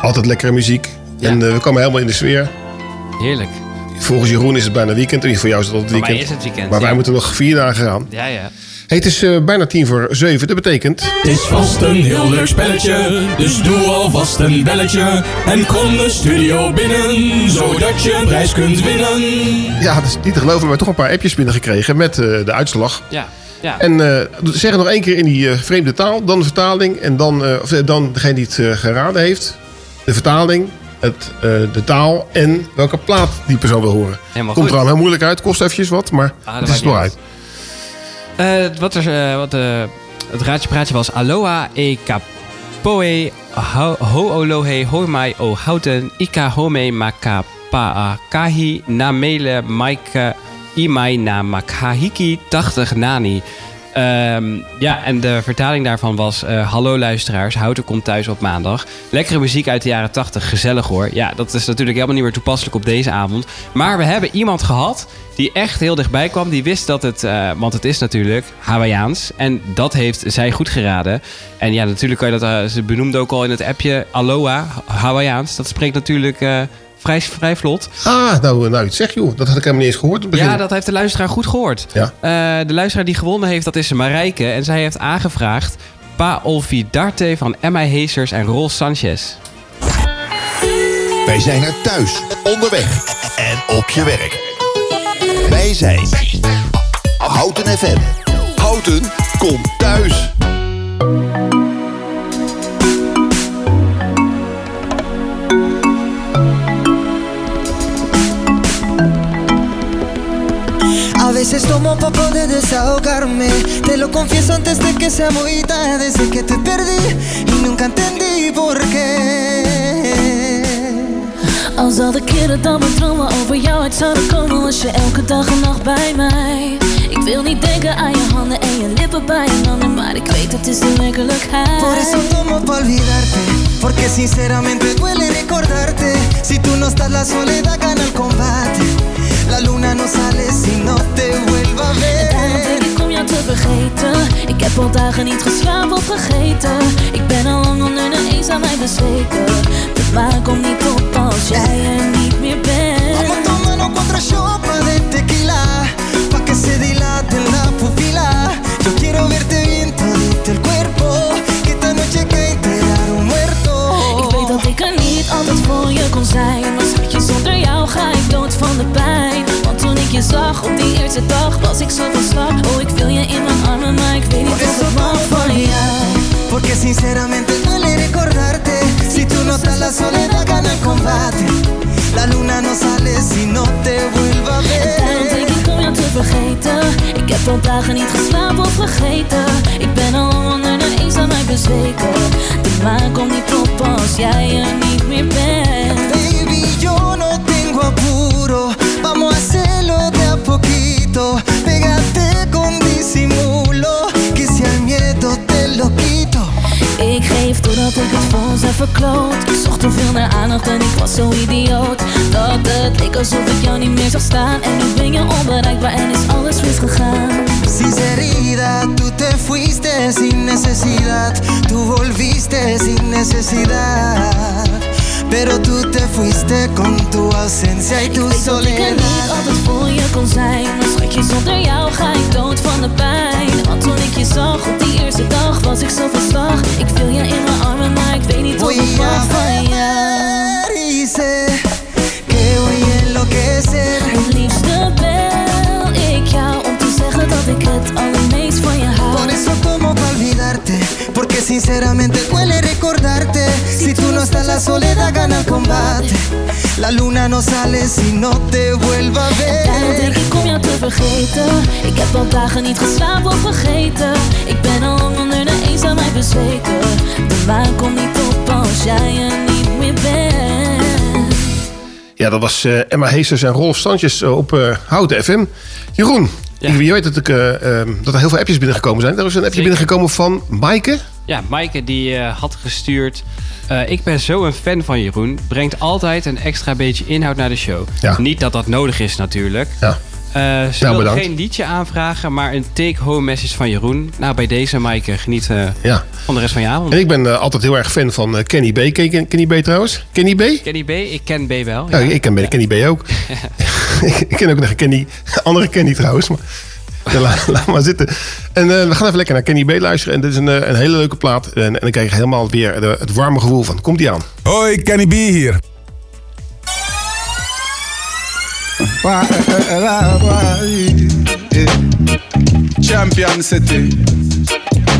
Altijd lekkere muziek. En eh, we komen helemaal in de sfeer. Heerlijk. Volgens Jeroen is het bijna weekend. En voor jou is het al het Voor mij weekend. is het weekend, Maar wij moeten nog vier dagen gaan. Ja, ja. Hey, het is eh, bijna tien voor zeven. Dat betekent... Het is vast een heel leuk spelletje, dus doe alvast een belletje. En kom de studio binnen, zodat je een prijs kunt winnen. Ja, dat is niet te geloven. maar We hebben toch een paar appjes binnengekregen met eh, de uitslag. Ja, ja. En eh, zeg het nog één keer in die eh, vreemde taal, dan de vertaling en dan, eh, of, dan degene die het geraden heeft. De vertaling, het, de taal en welke plaat die persoon wil horen. Helemaal Komt er al heel moeilijk uit, kost eventjes wat, maar Ah, het is er uit. Wat er, wat, het raadje praatje was Aloha e kapoe ho hoolohe hoimai o houten ika home maka pa kahi na mele maika imai na makahiki 80 nani. Ehm, ja, en de vertaling daarvan was... eh, Hallo luisteraars, Houten komt thuis op maandag. Lekkere muziek uit de jaren 80, gezellig hoor. Ja, dat is natuurlijk helemaal niet meer toepasselijk op deze avond. Maar we hebben iemand gehad die echt heel dichtbij kwam. Die wist dat het, eh, want het is natuurlijk Hawaiiaans. En dat heeft zij goed geraden. En ja, natuurlijk kan je dat... eh, ze benoemde ook al in het appje Aloha, Hawaiiaans. Dat spreekt natuurlijk vrij, vrij vlot. Ah, nou, nou iets zeg joh. Dat had ik helemaal niet eens gehoord. op het begin. Ja, dat heeft de luisteraar goed gehoord. Ja. Eh, de luisteraar die gewonnen heeft, dat is Marijke. En zij heeft aangevraagd... Pa Olvidarte van Emma Heesers en Rol Sanchez. Wij zijn er thuis, onderweg en op je werk. Wij zijn Houten FM. Houten komt thuis. Veces tomo pa' poder desahogarme. Te lo confieso antes de que sea muy tarde. Desde que te perdí y nunca entendí por qué. Als al de keren dat mijn dromen over jou uit zouden komen Was je elke dag en nacht bij mij. Ik wil niet denken aan je handen en je lippen bij je handen Maar ik weet het is de werkelijkheid. Por eso tomo pa' olvidarte Porque sinceramente duele recordarte. Si tú no estás la soledad gana el combate La luna no sale si no te vuelva a En daarom denk ver ik om jou te vergeten. Ik heb al dagen niet geslapen of vergeten Ik ben al lang onder de eens aan mij bezweken. De maan komt niet op als jij er niet meer bent. Vamos tomando otra chopa de tequila. Pa' que se dilate la pupila. Yo quiero verte bien todito el cuerpo. Que esta noche que enterar un muerto. Ik weet dat ik er niet altijd voor je kon zijn. Maar schatje, zonder jou ga ik dood van de pijn je zag op die eerste dag Was ik zo van slag. Oh, ik wil je in mijn armen Maar ik weet niet of het mag van jou. Porque sinceramente duele recordarte. Si tú no estás la soledad gana el combate. La luna no sale si no te vuelva a En daarom ver denk ik om jou te vergeten. Ik heb al dagen niet geslapen of vergeten. Ik ben al onder de eens aan mij bezweken. De maan komt niet op als jij er niet meer bent. Baby, yo no tengo apuro. Vamos a a poquito Pégate con disimulo Que si al miedo te lo quito. Ik geef doordat ik het ons heb verkloot. Ik zocht te veel naar aandacht en ik was zo idioot. Dat het leek alsof ik jou niet meer zag staan. En nu ben je onbereikbaar en is alles misgegaan. Sinceridad, tú te fuiste sin necesidad. Tú volviste sin necesidad Pero tú te fuiste con tu ausencia y tu Ik weet dat ik er niet altijd voor je kon zijn Maar schatje, zonder jou ga ik dood van de pijn. Want toen ik je zag op die eerste dag Was ik zo van slag Ik wil je in mijn armen, maar ik weet niet Voy ik van jou sinceramente duele recordarte. Si tú no estás la soledad gana el combate. La luna no sale si no te vuelva a En daarom denk ver ik om jou te vergeten. Ik heb al dagen niet geslapen of vergeten. Ik ben al lang onder de eens aan mij bezweken. De maan komt niet op als jij er niet meer bent. Ja, dat was eh, Emma Heesters en Rolf Sanchez eh, op eh, Houten FM. Jeroen, ik, je weet dat, ik, eh, ehm, dat er heel veel appjes binnengekomen zijn. Er is een appje binnengekomen van Maaike. Ja, Maaike die eh, had gestuurd... eh, ik ben zo een fan van Jeroen. Brengt altijd een extra beetje inhoud naar de show. Ja. Niet dat dat nodig is natuurlijk. Ja. Eh, ze Nou, wilde geen liedje aanvragen, maar een take-home message van Jeroen. Nou, bij deze Maaike, geniet Ja. van de rest van je avond. En ik ben altijd heel erg fan van Kenny B. Ken Kenny B trouwens? Kenny B? Kenny B, ik ken B wel. Ja, ik ken Kenny B ook. ik ken ook nog een Kenny, andere Kenny trouwens. Maar Ja, la- laat maar zitten. En eh, we gaan even lekker naar Kenny B luisteren. En dit is een, eh, een hele leuke plaat. En, en dan krijg je helemaal weer de- het warme gevoel van. Komt die aan. Hoi, Kenny B hier. Champion City.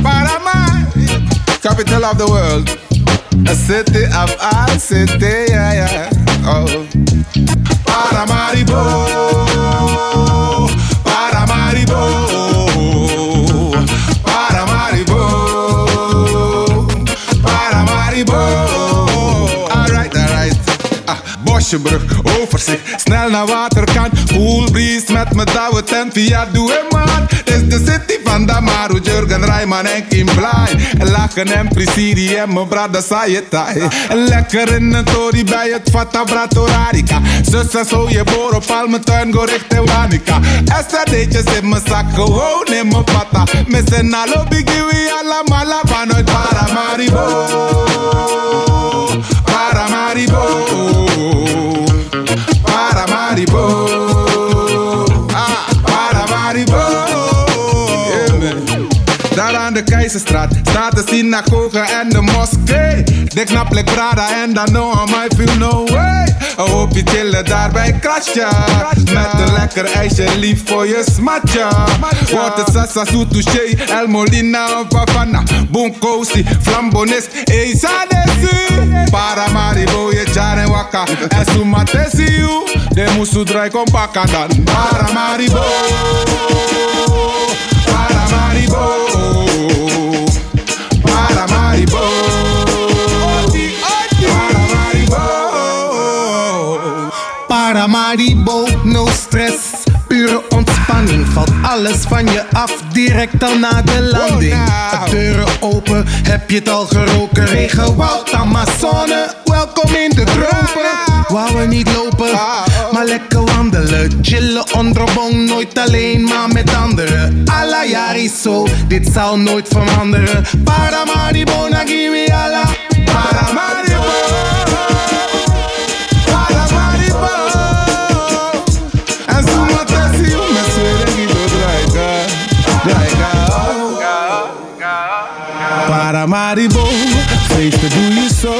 Panama, capital of the world. A city of our city, yeah, yeah. Oh. Paramaribo, Bosjebrug, overzicht, snel naar waterkant. Cool breeze met mijn douwe tent via Doe. Dit is de city van Damaru, Jurgen Rijman en Kim Blij. Lachen en Prisidi en mijn brada Sayetai. Lekker in een tori bij het Fata Bratorarica. Zus en zo, je boor op al mijn tuin, go richting Wanica. SRD'tjes in mijn zak, gewoon in mijn pata. Met z'n allen biggie, we allemaal vanuit Paramaribo. Aan de Keizerstraat staat de synagoge en de moskee. De knapelijk Prada en dan no I feel no way. Een hoopje chillen daar bij Krasja. Met een lekker ijsje lief voor je smatja. Wordt het sasa touché, El Molina of Bavana. Bunkosi, Flambonis, Ezanesi. Paramaribo, je jaren waka. En sumatesi you. De musu draai kom pakka dan. Paramaribo. Paramaribo. Alles van je af, direct al na de landing. De deuren open, heb je het al geroken? Regenwoud, Amazone, welkom in de tropen. Wou we niet lopen, maar lekker wandelen. Chillen onder nooit alleen, maar met anderen. Alla jariso, dit zal nooit veranderen. Paramaribo, nagimi alla. Paramaribo. Paramaribo, feesten doe je zo.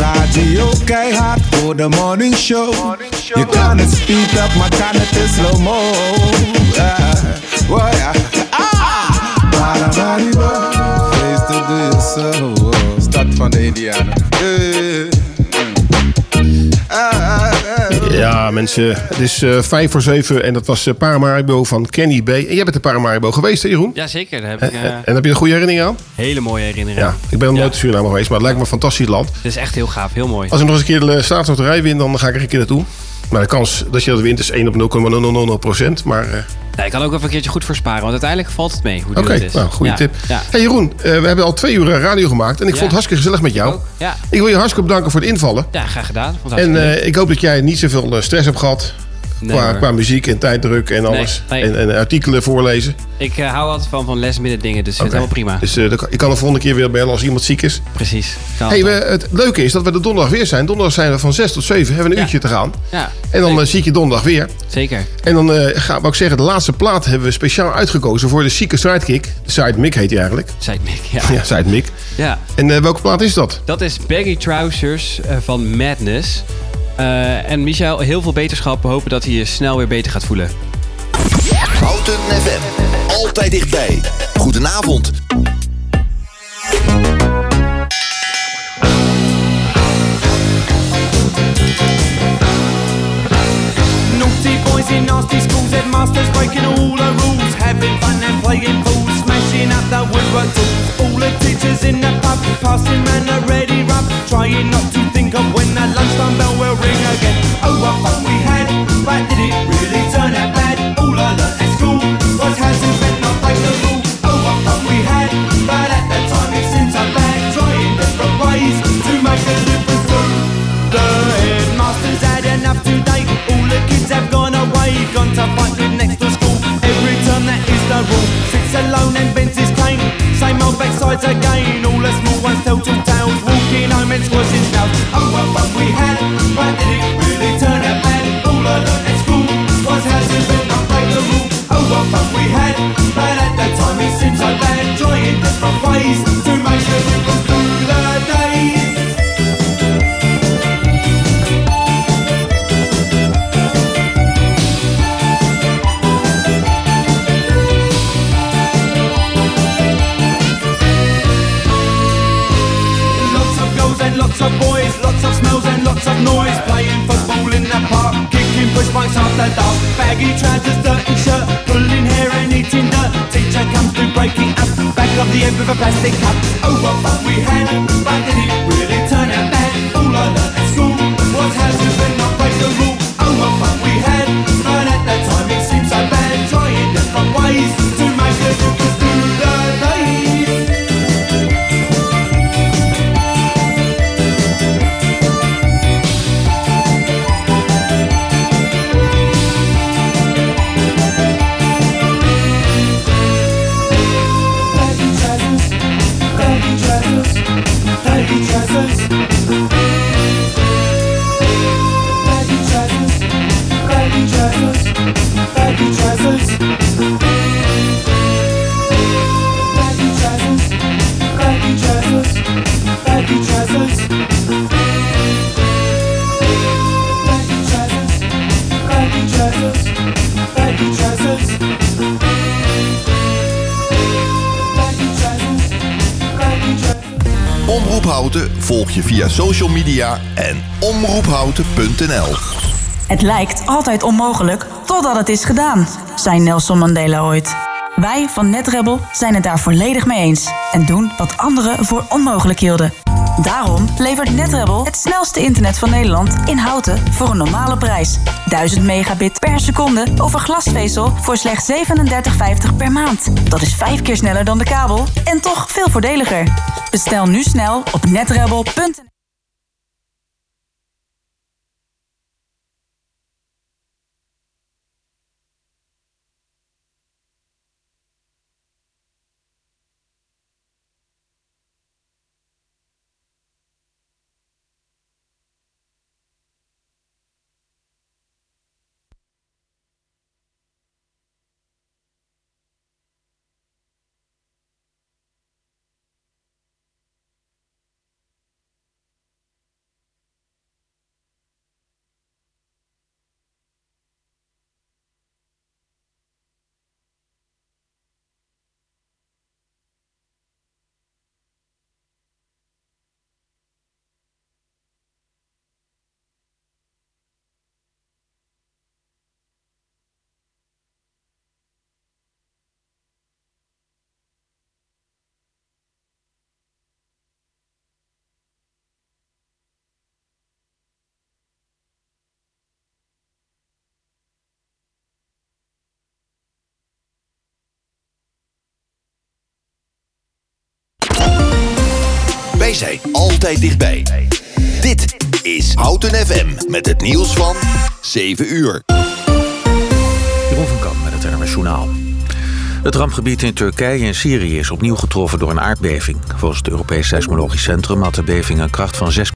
Radio keihard voor de morning show. Je kan het speed up, maar kan het in slow mo. Ah, oh ja. Ah, Paramaribo, feesten doe je zo. Stad van de Indianen. Mensen. Het is vijf voor zeven en dat was eh, Paramaribo van Kenny B. En jij bent de Paramaribo geweest, hè, Jeroen? Jazeker, daar heb En, ik eh, en heb je een goede herinnering aan? hele mooie herinneringen. Ja, ik ben nog nooit in Suriname geweest, maar het lijkt me een fantastisch land. Het is echt heel gaaf, heel mooi. Als ik nog eens een keer de staatsloterij win, dan ga ik er een keer naartoe. Maar de kans dat je dat wint is 1 op 0,000 procent. Maar Ja, ik kan ook even een keertje goed versparen, want uiteindelijk valt het mee hoe duur het is. nou, goede Ja, tip. Ja. Hey Jeroen, eh, we hebben al twee uur eh, radio gemaakt. En ik vond het hartstikke gezellig met jou. Ja. Ik wil je hartstikke bedanken voor het invallen. ja, graag gedaan. Vond het En ik hoop dat jij niet zoveel stress hebt gehad. Nee, qua, qua muziek en tijddruk en alles. nee. En, en artikelen voorlezen. Ik eh, hou altijd van, van last-minute dingen, dus het is helemaal prima. Dus kan- ik kan de volgende keer weer bellen als iemand ziek is. Precies. Hey, we, het leuke is dat we de donderdag weer zijn. Donderdag zijn we van 6 tot 7. Hebben we een uurtje te gaan. Ja, En dan eh, zie ik je donderdag weer. zeker. En dan ga wou ik zeggen, de laatste plaat hebben we speciaal uitgekozen voor de zieke sidekick. De side Mick heet hij eigenlijk. Zei ik Mick, ja. Ja, side Mick. ja. En welke plaat is dat? Dat is Baggy Trousers van Madness. Eh, en Michel, heel veel beterschap. We hopen dat hij je snel weer beter gaat voelen. Houten FM. Altijd dichtbij. Goedenavond. Naughty boys in nasty schools, headmasters breaking all the rules, having fun and playing fools, smashing up the woodwork tools. All the teachers in the pub, passing round the ready rub, trying not to think of when the lunchtime bell will ring again. Oh, what fun we had, but did it really turn out bad? All I learned at school was how to bend not break it's a guy. We had, via social media en omroephouten.nl. Het lijkt altijd onmogelijk totdat het is gedaan, zei Nelson Mandela ooit. Wij van NetRebel zijn het daar volledig mee eens en doen wat anderen voor onmogelijk hielden. Daarom levert NetRebel het snelste internet van Nederland in houten voor een normale prijs. 1000 megabit per seconde over glasvezel voor slechts 37,50 per maand. Dat is vijf keer sneller dan de kabel en toch veel voordeliger. Bestel nu snel op netrebel.nl. Wij zijn altijd dichtbij. Dit is Houten FM met het nieuws van 7 uur. Jeroen van met het NRS. Het rampgebied in Turkije en Syrië is opnieuw getroffen door een aardbeving. Volgens het Europees Seismologisch Centrum had de beving een kracht van 6,8